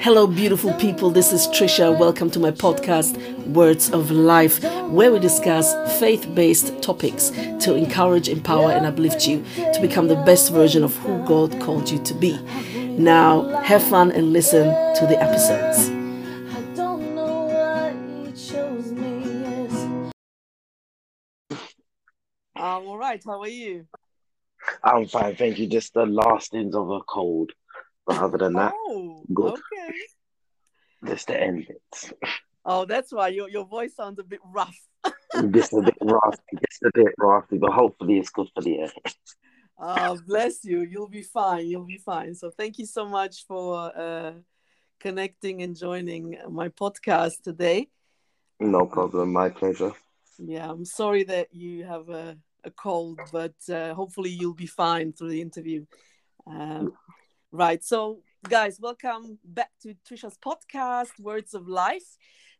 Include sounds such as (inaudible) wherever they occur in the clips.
Hello, beautiful people. This is Trisha. Welcome to my podcast, Words of Life, where we discuss faith based topics to encourage, empower, and uplift you to become the best version of who God called you to be. Now, have fun and listen to the episodes. I don't know what he chose me yes. Um, all right. How are you? I'm fine, thank you. Just the last ends of a cold. But other than that, Oh, good. okay. Just the end bits. Oh, that's why your, your voice sounds a bit rough. (laughs) Just a bit raspy, just a bit raspy, but hopefully it's good for the air. Oh, bless you. You'll be fine. You'll be fine. So, thank you so much for uh, connecting and joining my podcast today. No problem, my pleasure. Yeah, I'm sorry that you have a, a cold, but uh, hopefully you'll be fine through the interview. Um, right. So, guys, welcome back to Trisha's podcast, Words of Life.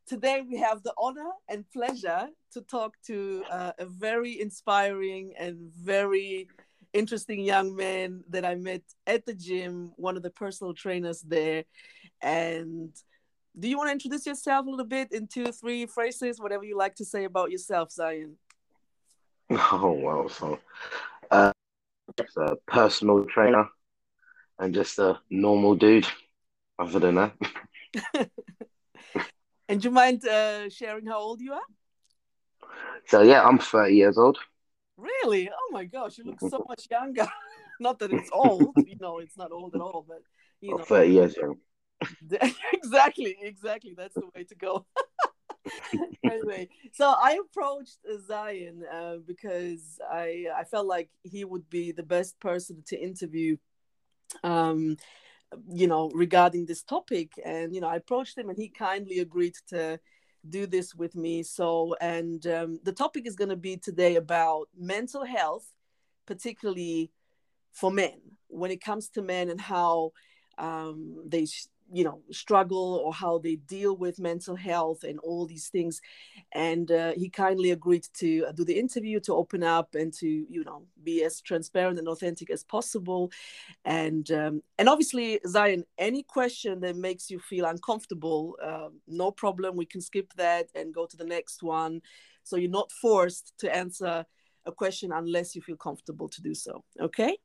Today we have the honor and pleasure to talk to uh, a very inspiring and very interesting young man that I met at the gym, one of the personal trainers there. And do you want to introduce yourself a little bit in two, three phrases, whatever you like to say about yourself, Zion? (laughs) Oh wow, so uh a personal trainer and just a normal dude. Other than that. (laughs) And do you mind uh, sharing how old you are? So yeah, I'm 30 years old. Really? Oh my gosh, you look so much younger. (laughs) not that it's old, you know, it's not old at all, but you know, 30 years young. (laughs) exactly, exactly. That's the way to go. anyway, so I approached Zion uh, because I I felt like he would be the best person to interview. Um, you know, regarding this topic, and you know, I approached him, and he kindly agreed to do this with me. So, and um, the topic is going to be today about mental health, particularly for men, when it comes to men and how um, they, you know, struggle or how they deal with mental health and all these things. And uh, he kindly agreed to uh, do the interview, to open up, and to, you know, be as transparent and authentic as possible. And um, and obviously, Zion, any question that makes you feel uncomfortable, uh, no problem. We can skip that and go to the next one. So you're not forced to answer a question unless you feel comfortable to do so. Okay.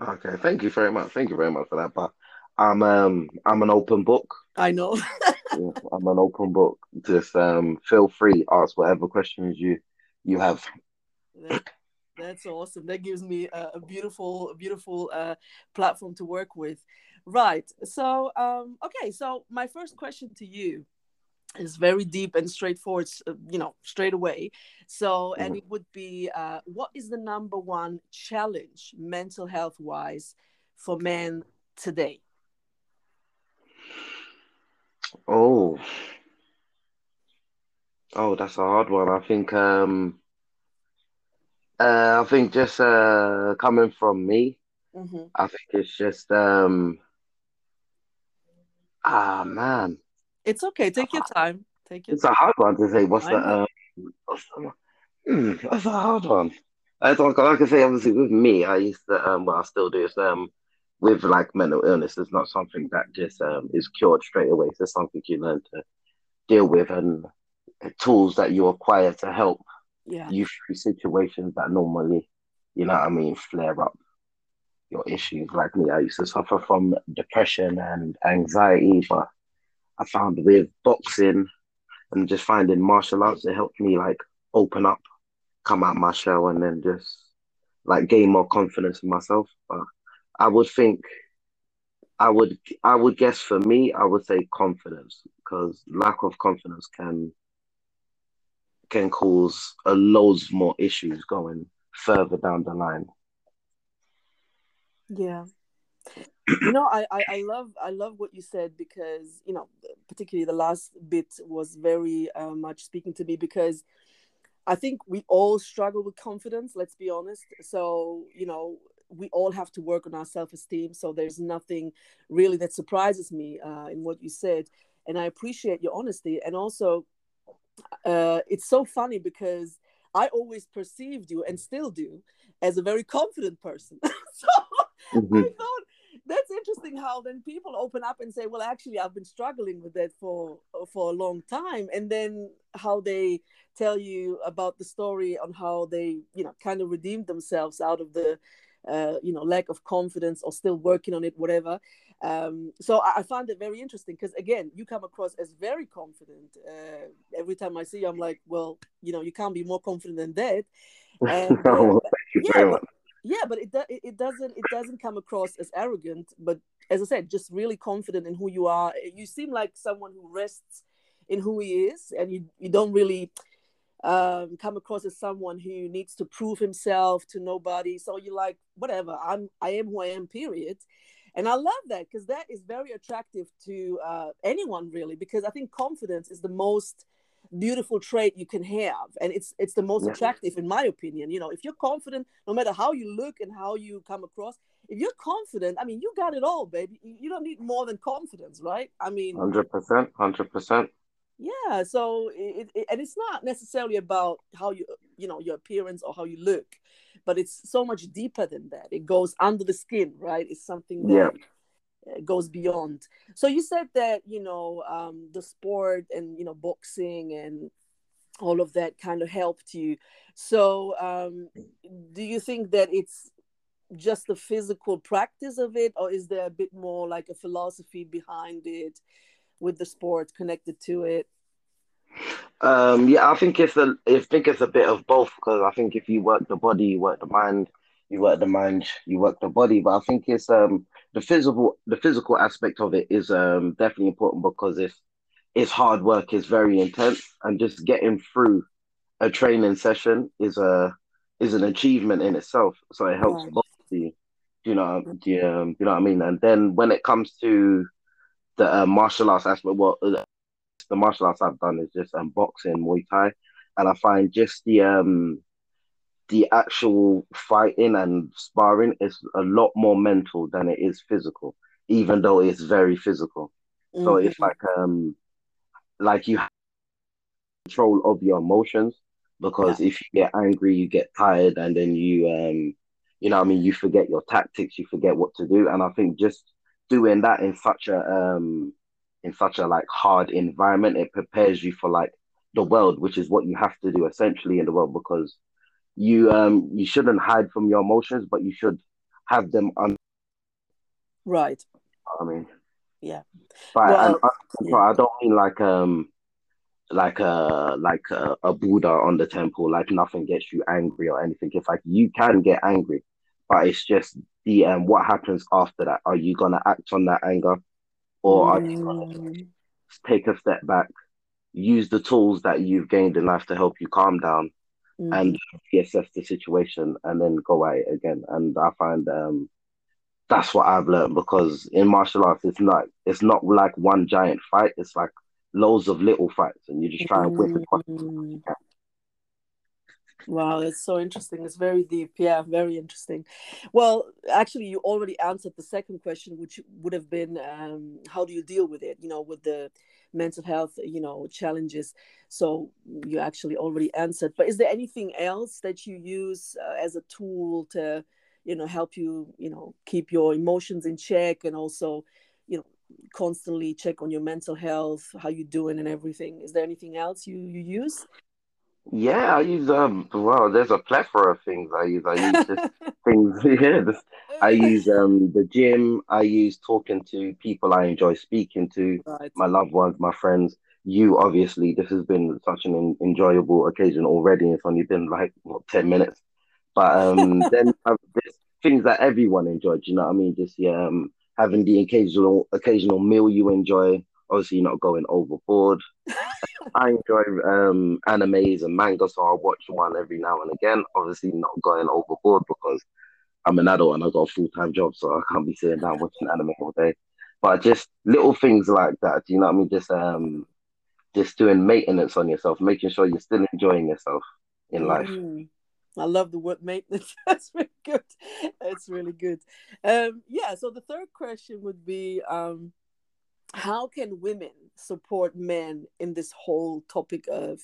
Okay, thank you very much. Thank you very much for that. But I'm um I'm an open book. I know. (laughs) I'm an open book. Just um feel free, ask whatever questions you you have. That, that's awesome. That gives me a, a beautiful, a beautiful uh, platform to work with. Right. So, um, okay. So, my first question to you is very deep and straightforward. uh, You know, straight away. So, and Mhm. it would be, uh, what is the number one challenge, mental health wise, for men today? Oh, oh, that's a hard one. I think um uh I think just uh coming from me, hmm I think it's just um ah man, It's okay. Take your time. Take your it's a hard one to say. What's the um what's the hmm, that's a hard one. I don't like I say obviously with me, I used to um well I still do is um with like mental illness, it's not something that just um is cured straight away. It's something you learn to deal with and tools that you acquire to help Yeah. you through situations that normally, you know what I mean, flare up your issues. Like me, I used to suffer from depression and anxiety, but I found with boxing and just finding martial arts, it helped me like open up, come out my shell, and then just like gain more confidence in myself. But I would think, I would, I would guess for me, I would say confidence because lack of confidence can can cause a loads more issues going further down the line. Yeah. you know I, I i love i love what you said because you know particularly the last bit was very uh, much speaking to me because i think we all struggle with confidence let's be honest so you know we all have to work on our self-esteem so there's nothing really that surprises me uh, in what you said. And i appreciate your honesty. And also uh, it's so funny because i always perceived you and still do as a very confident person. (laughs) So Mhm. I thought that's interesting how then people open up and say well actually i've been struggling with that for for a long time. And then how they tell you about the story on how they you know kind of redeemed themselves out of the uh, you know lack of confidence or still working on it whatever. Um, so I, I found it very interesting because again you come across as very confident uh, every time i see you i'm like well you know you can't be more confident than that. (laughs) And, uh, yeah, but, yeah but it, it doesn't it doesn't come across as arrogant but as i said just really confident in who you are. You seem like someone who rests in who he is and you, you don't really um, come across as someone who needs to prove himself to nobody. So you're like whatever i'm i am who i am period. And i love that because that is very attractive to uh, anyone really because i think confidence is the most beautiful trait you can have. And it's it's the most yeah. attractive in my opinion. You know if you're confident no matter how you look and how you come across if you're confident i mean you got it all baby. You don't need more than confidence right? I mean 100% 100% yeah so it, it, and it's not necessarily about how you you know your appearance or how you look but it's so much deeper than that. It goes under the skin right? It's something that yeah goes beyond. So you said that you know um, the sport and you know boxing and all of that kind of helped you. So um, do you think that it's just the physical practice of it or is there a bit more like a philosophy behind it with the sports connected to it? Um yeah i think it's a i think it's a bit of both because i think if you work the body you work the mind you work the mind you work the body. But i think it's um the physical the physical aspect of it is um, definitely important because if it's hard work is very intense and just getting through a training session is a is an achievement in itself. So it helps both the you. Know the um, you know what I mean? And then when it comes to the uh, martial arts aspect well, the martial arts I've done is just um, boxing Muay Thai and I find just the um the actual fighting and sparring is a lot more mental than it is physical, even though it's very physical. Mm-hmm. So it's like um like you have control of your emotions because yeah. if you get angry, you get tired and then you um you know I mean you forget your tactics, you forget what to do. And I think just doing that in such a um in such a like hard environment, it prepares you for like the world, which is what you have to do essentially in the world because you um you shouldn't hide from your emotions, but you should have them on. Right. I mean. Yeah. But well, and, yeah. I don't mean like um like a like a, a Buddha on the temple, like nothing gets you angry or anything. It's like you can get angry, but it's just the um what happens after that. Are you gonna act on that anger, or are you gonna mm. take a step back, use the tools that you've gained in life to help you calm down, mm-hmm. and reassess the situation and then go at it again. And I find um, that's what I've learned because in martial arts, it's not it's not like one giant fight. It's like loads of little fights, and you just try and whip it. Wow, that's so interesting. It's very deep. Yeah, very interesting. Well, actually, you already answered the second question, which would have been um, how do you deal with it? You know, with the mental health, you know, challenges. So you actually already answered. But is there anything else that you use uh, as a tool to, you know, help you, you know, keep your emotions in check and also, you know, constantly check on your mental health, how you doing and everything? Is there anything else you you use? Yeah, I use um. Well, there's a plethora of things I use. I use (laughs) things. (laughs) Yeah, this, I use um the gym. I use talking to people I enjoy speaking to, right. my loved ones, my friends. You obviously, this has been such an enjoyable occasion already. It's only been like what ten minutes, but um (laughs) then there's things that everyone enjoyed. You know what I mean? Just yeah, um, having the occasional occasional meal you enjoy. Obviously, not going overboard. I enjoy um, animes and manga, so I'll watch one every now and again. Obviously, not going overboard because I'm an adult and I've got a full time job, so I can't be sitting down watching anime all day. But just little things like that, you know what I mean? Just um, just doing maintenance on yourself, making sure you're still enjoying yourself in mm. life. I love the word maintenance. (laughs) That's really good. That's really good. Um, yeah. So the third question would be, um, how can women support men in this whole topic of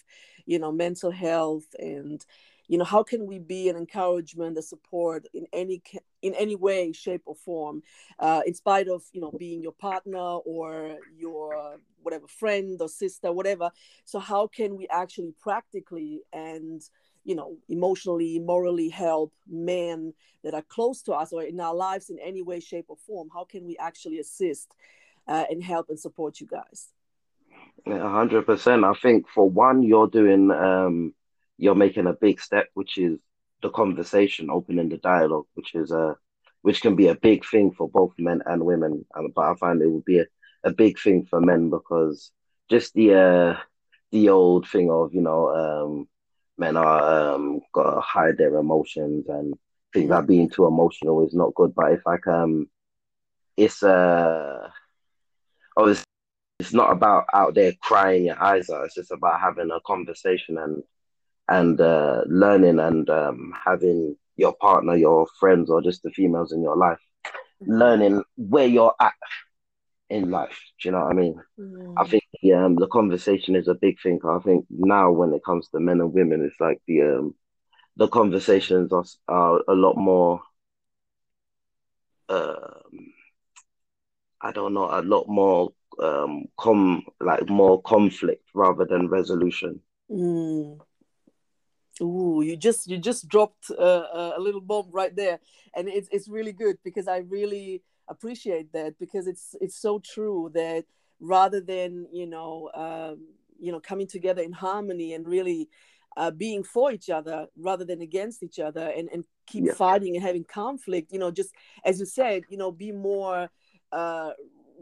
you know mental health and you know how can we be an encouragement a support in any in any way shape or form uh, in spite of you know being your partner or your whatever friend or sister whatever. So how can we actually practically and you know emotionally morally help men that are close to us or in our lives in any way shape or form? How can we actually assist uh, and help and support you guys yeah, 100% i think for one you're doing um you're making a big step which is the conversation opening the dialogue which is a which can be a big thing for both men and women And but i find it would be a, a big thing for men because just the uh the old thing of you know um men are um gotta hide their emotions and think that being too emotional is not good. But if like um it's uh oh it's, not about out there crying your eyes out, it's just about having a conversation and and uh learning and um having your partner, your friends or just the females in your life learning where you're at in life. Do you know what I mean? Mm. I think the um the conversation is a big thing. I think now when it comes to men and women, it's like the um the conversations are, are a lot more. Um, I don't know, a lot more um com like more conflict rather than resolution. Mm. Ooh, you just you just dropped uh, a little bomb right there, and it's it's really good because I really appreciate that because it's it's so true that rather than you know um, you know coming together in harmony and really uh, being for each other rather than against each other and, and keep yeah. fighting and having conflict you know just as you said you know be more uh,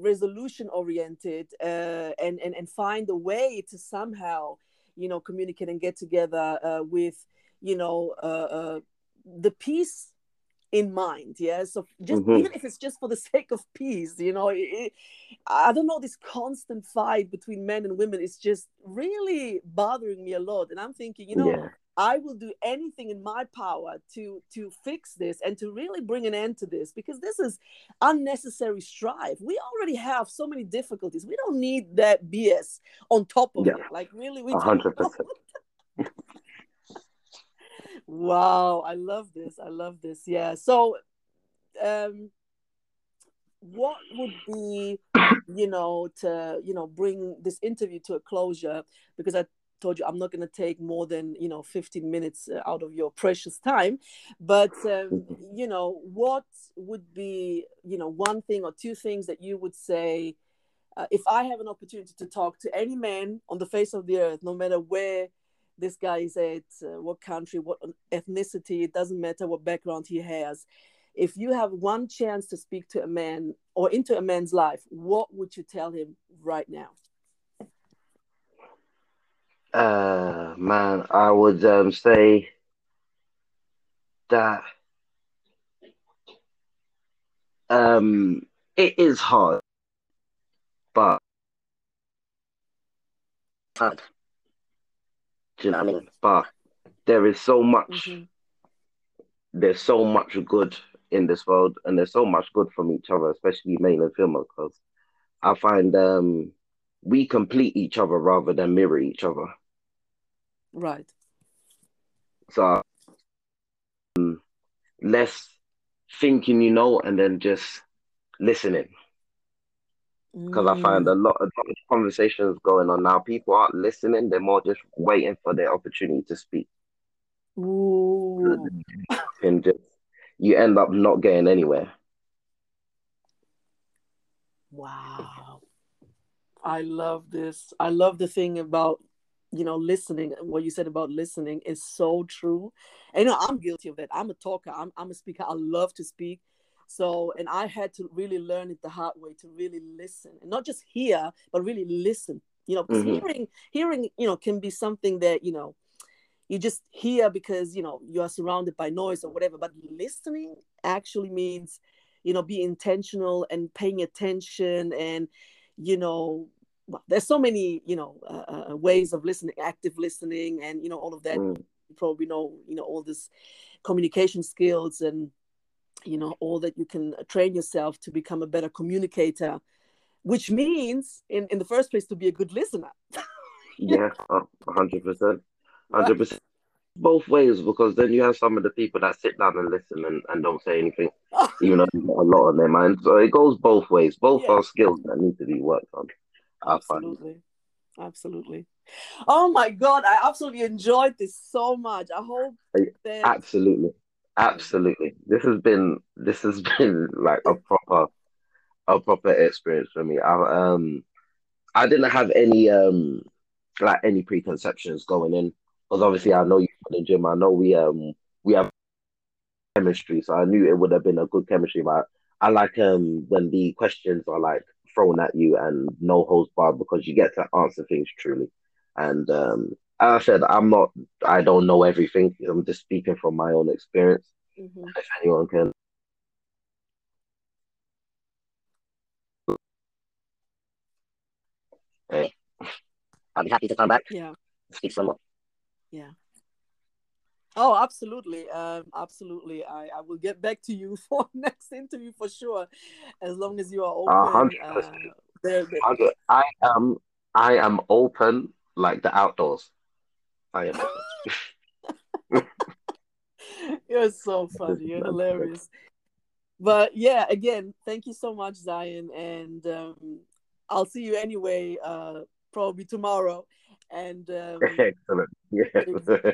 resolution oriented uh, and, and and find a way to somehow you know communicate and get together uh, with you know uh, uh, the peace in mind yeah so just mm-hmm. even if it's just for the (laughs) sake of peace you know it, i don't know this constant fight between men and women is just really bothering me a lot and i'm thinking you know yeah. I will do anything in my power to to fix this and to really bring an end to this because this is unnecessary strife we already have so many difficulties we don't need that bs on top of yeah. it like really we 100% (laughs) Wow, I love this. I love this. Yeah. So, um, what would be, you know, to you know bring this interview to a closure? Because I told you I'm not going to take more than you know 15 minutes uh, out of your precious time. But um, you know, what would be you know one thing or two things that you would say? Uh, if I have an opportunity to talk to any man on the face of the earth, no matter where this guy is at, uh, what country, what ethnicity, it doesn't matter what background he has. If you have one chance to speak to a man or into a man's life, what would you tell him right now? Uh, man, I would um, say that um, it is hard, but do you know what I mean? But there is so much. Mm-hmm. There's so much good in this world, and there's so much good from each other, especially male and female. Because I find um, we complete each other rather than mirror each other. Right. So um, less thinking, you know, and then just listening because mm. I find a lot, a lot of conversations going on now. People aren't listening; they're more just waiting for their opportunity to speak. Ooh. (laughs) And just you end up not getting anywhere. Wow, I love this. I love the thing about you know listening. What you said about listening is so true. And you know, I'm guilty of that. I'm a talker. I'm I'm a speaker. I love to speak so, and I had to really learn it the hard way to really listen and not just hear, but really listen. You know, mm-hmm. hearing, hearing, you know, can be something that you know you just hear because you know you are surrounded by noise or whatever. But listening actually means, you know, be intentional and paying attention and, you know, well, there's so many you know uh, uh, ways of listening active listening and you know all of that. Mm. you probably know you know all this communication skills and you know all that you can train yourself to become a better communicator which means in, in the first place to be a good listener. (laughs) Yeah 100% 100% both ways because then you have some of the people that sit down and listen and, and don't say anything, (laughs) even though they've got a lot on their mind. So it goes both ways. Both Yeah. are skills that need to be worked on. Absolutely. Absolutely. Oh my God, I absolutely enjoyed this so much. I hope that Absolutely. Absolutely. This has been this has (laughs) been like a proper a proper experience for me. I um I didn't have any um like any preconceptions going in because obviously I know you the gym. I know we um we have chemistry, so I knew it would have been a good chemistry. But I like um when the questions are like thrown at you and no holds barred because you get to answer things truly. And um as I said, I'm not I don't know everything. I'm just speaking from my own experience. Mhm. If anyone can eh, I'll be happy to come back Yeah. speak some more. Oh, absolutely. Um, absolutely. I, I will get back to you (laughs) for next interview for sure, as long as you are open. Uh, percent. there, there- I I am I am open like the outdoors. I am open. (laughs) You're so funny. You're hilarious. But yeah, again, thank you so much, Zion, and um, I'll see you anyway. Uh, probably tomorrow, and (laughs) um, Excellent. Yeah. (laughs)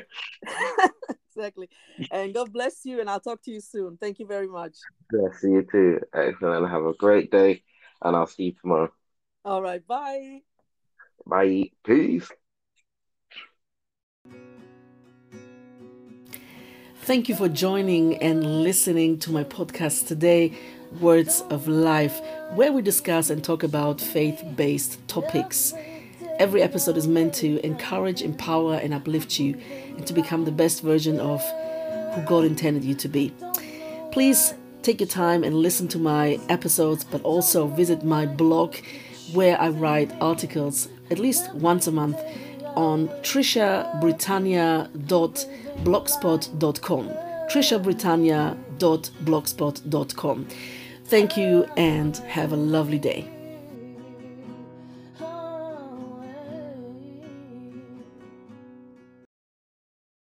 exactly. And God bless you, and I'll talk to you soon. Thank you very much. yeah. See you too. Excellent. Have a great day, and I'll see you tomorrow. All right, bye. Bye. Peace. Thank you for joining and listening to my podcast today, Words of Life, where we discuss and talk about faith based topics. Every episode is meant to encourage, empower, and uplift you and to become the best version of who God intended you to be. Please take your time and listen to my episodes, but also visit my blog where I write articles at least once a month on trishabritannia.blogspot.com. trishabritannia.blogspot.com. Thank you and have a lovely day.